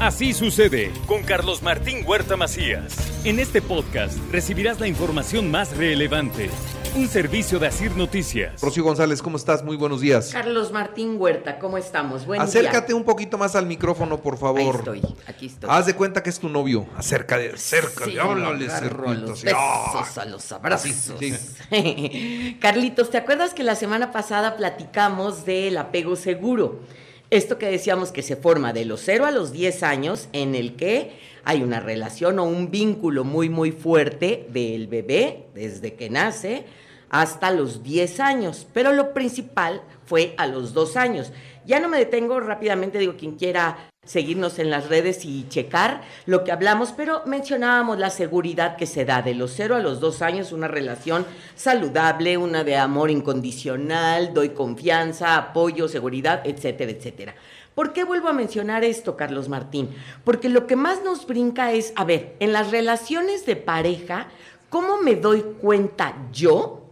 Así sucede con Carlos Martín Huerta Macías. En este podcast recibirás la información más relevante. Un servicio de Asir Noticias. Rocío González, ¿cómo estás? Muy buenos días. Carlos Martín Huerta, ¿cómo estamos? Buen Acércate día. un poquito más al micrófono, por favor. Ahí estoy, aquí estoy. Haz de cuenta que es tu novio. Acércate, acércate, Sí, háblale, lo agarro a cerquita, los. ¡Ah! besos, a los abrazos. Sí, Carlitos, ¿te acuerdas que la semana pasada platicamos del apego seguro? Esto que decíamos que se forma de los 0 a los 10 años en el que hay una relación o un vínculo muy muy fuerte del bebé desde que nace hasta los 10 años, pero lo principal fue a los 2 años. Ya no me detengo rápidamente, digo, quien quiera seguirnos en las redes y checar lo que hablamos, pero mencionábamos la seguridad que se da de los 0 a los 2 años, una relación saludable, una de amor incondicional, doy confianza, apoyo, seguridad, etcétera, etcétera. ¿Por qué vuelvo a mencionar esto, Carlos Martín? Porque lo que más nos brinca es, a ver, en las relaciones de pareja, ¿cómo me doy cuenta yo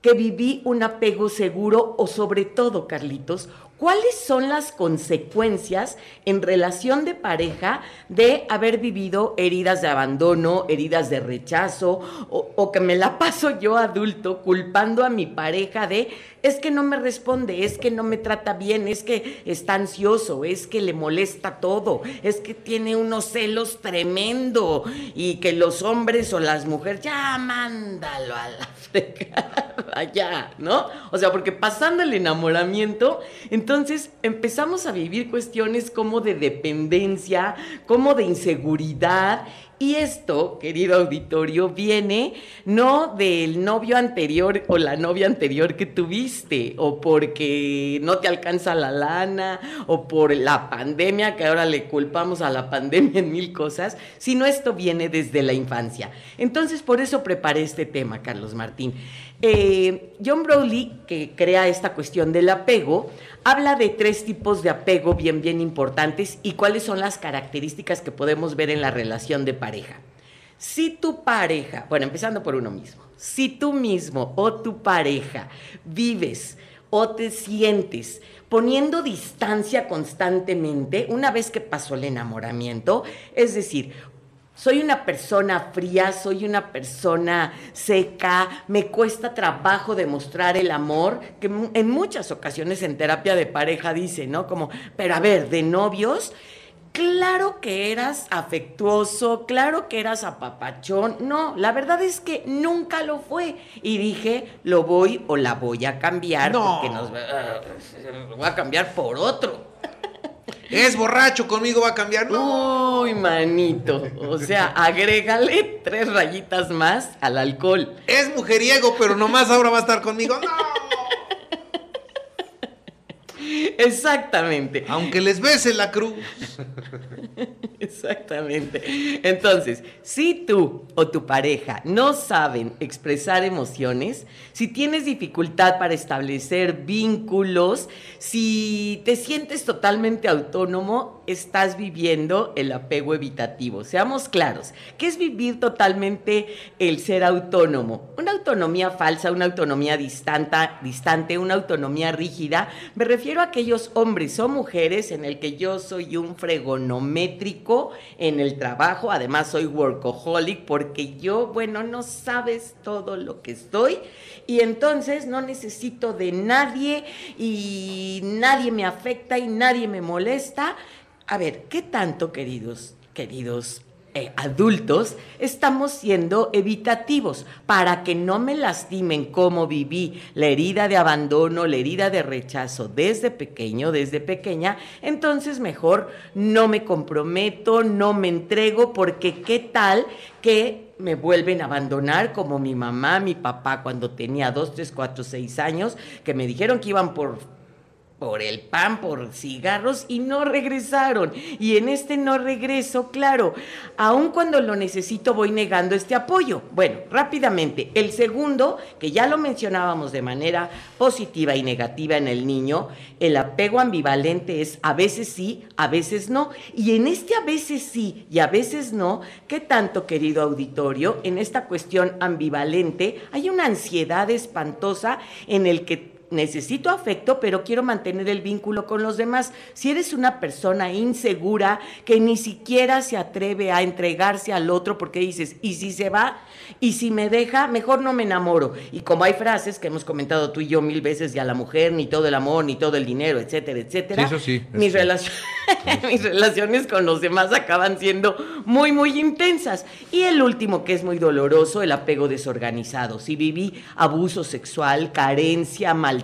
que viví un apego seguro o sobre todo, Carlitos, ¿cuáles son las consecuencias en relación de pareja de haber vivido heridas de abandono, heridas de rechazo o, o que me la paso yo adulto culpando a mi pareja de es que no me responde, es que no me trata bien, es que está ansioso, es que le molesta todo, es que tiene unos celos tremendo y que los hombres o las mujeres ya mándalo a la fregada ya, ¿no? O sea, porque pasando el enamoramiento, entonces empezamos a vivir cuestiones como de dependencia, como de inseguridad. Y esto, querido auditorio, viene no del novio anterior o la novia anterior que tuviste, o porque no te alcanza la lana, o por la pandemia, que ahora le culpamos a la pandemia en mil cosas, sino esto viene desde la infancia. Entonces, por eso preparé este tema, Carlos Martín. Eh, John Browley, que crea esta cuestión del apego, habla de tres tipos de apego bien, bien importantes y cuáles son las características que podemos ver en la relación de pareja. Si tu pareja, bueno, empezando por uno mismo, si tú mismo o tu pareja vives o te sientes poniendo distancia constantemente una vez que pasó el enamoramiento, es decir, soy una persona fría, soy una persona seca, me cuesta trabajo demostrar el amor, que en muchas ocasiones en terapia de pareja dice, ¿no? Como, pero a ver, de novios, claro que eras afectuoso, claro que eras apapachón, no, la verdad es que nunca lo fue. Y dije, lo voy o la voy a cambiar, No. porque nos voy a cambiar por otro. Es borracho, conmigo va a cambiar. No. Uy, manito. O sea, agrégale tres rayitas más al alcohol. Es mujeriego, pero nomás ahora va a estar conmigo. No. Exactamente. Aunque les bese la cruz. Exactamente. Entonces, si tú o tu pareja no saben expresar emociones, si tienes dificultad para establecer vínculos, si te sientes totalmente autónomo, estás viviendo el apego evitativo. Seamos claros, ¿qué es vivir totalmente el ser autónomo? Autonomía falsa, una autonomía distanta, distante, una autonomía rígida. Me refiero a aquellos hombres o mujeres en el que yo soy un fregonométrico en el trabajo, además soy workaholic porque yo, bueno, no sabes todo lo que estoy y entonces no necesito de nadie y nadie me afecta y nadie me molesta. A ver, ¿qué tanto, queridos, queridos eh, adultos, estamos siendo evitativos. Para que no me lastimen como viví la herida de abandono, la herida de rechazo desde pequeño, desde pequeña, entonces mejor no me comprometo, no me entrego, porque qué tal que me vuelven a abandonar como mi mamá, mi papá cuando tenía dos, tres, cuatro, seis años, que me dijeron que iban por por el pan, por cigarros y no regresaron. Y en este no regreso, claro, aun cuando lo necesito voy negando este apoyo. Bueno, rápidamente, el segundo, que ya lo mencionábamos de manera positiva y negativa en el niño, el apego ambivalente es a veces sí, a veces no. Y en este a veces sí y a veces no, ¿qué tanto, querido auditorio? En esta cuestión ambivalente hay una ansiedad espantosa en el que necesito afecto, pero quiero mantener el vínculo con los demás. Si eres una persona insegura que ni siquiera se atreve a entregarse al otro porque dices, ¿y si se va? ¿Y si me deja? Mejor no me enamoro. Y como hay frases que hemos comentado tú y yo mil veces, ya la mujer, ni todo el amor, ni todo el dinero, etcétera, etcétera. Sí, eso sí, Mis, sí. relacio- mis relaciones con los demás acaban siendo muy, muy intensas. Y el último, que es muy doloroso, el apego desorganizado. Si viví abuso sexual, carencia, maltrato,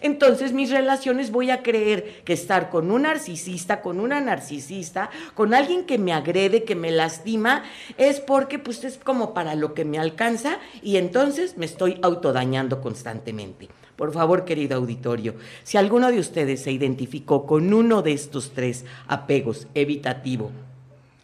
entonces mis relaciones voy a creer que estar con un narcisista, con una narcisista, con alguien que me agrede, que me lastima, es porque pues es como para lo que me alcanza y entonces me estoy autodañando constantemente. Por favor, querido auditorio, si alguno de ustedes se identificó con uno de estos tres apegos, evitativo,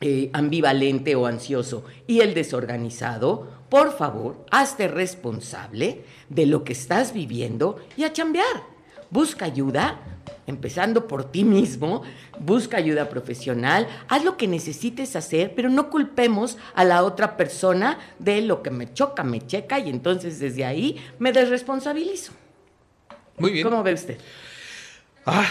eh, ambivalente o ansioso y el desorganizado, por favor, hazte responsable de lo que estás viviendo y a chambear. Busca ayuda, empezando por ti mismo, busca ayuda profesional, haz lo que necesites hacer, pero no culpemos a la otra persona de lo que me choca, me checa y entonces desde ahí me desresponsabilizo. Muy bien. ¿Cómo ve usted? Ah,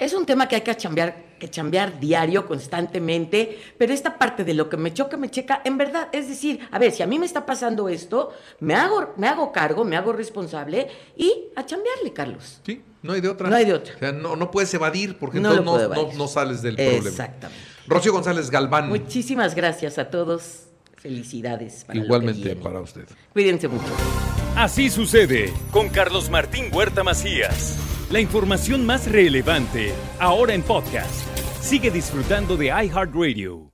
Es un tema que hay que chambear, que chambear diario, constantemente, pero esta parte de lo que me choca, me checa, en verdad, es decir, a ver, si a mí me está pasando esto, me hago, me hago cargo, me hago responsable y a chambearle, Carlos. sí, no hay de otra. No hay de otra. O sea, no, no puedes evadir porque No entonces lo no, no- sales del problema. Exactamente. Rocío González Galván, Muchísimas gracias a todos. Felicidades. Para lo que igualmente para usted. Cuídense mucho. Así sucede con Carlos Martín Huerta Macías. La información más relevante ahora en podcast. Sigue disfrutando de iHeartRadio.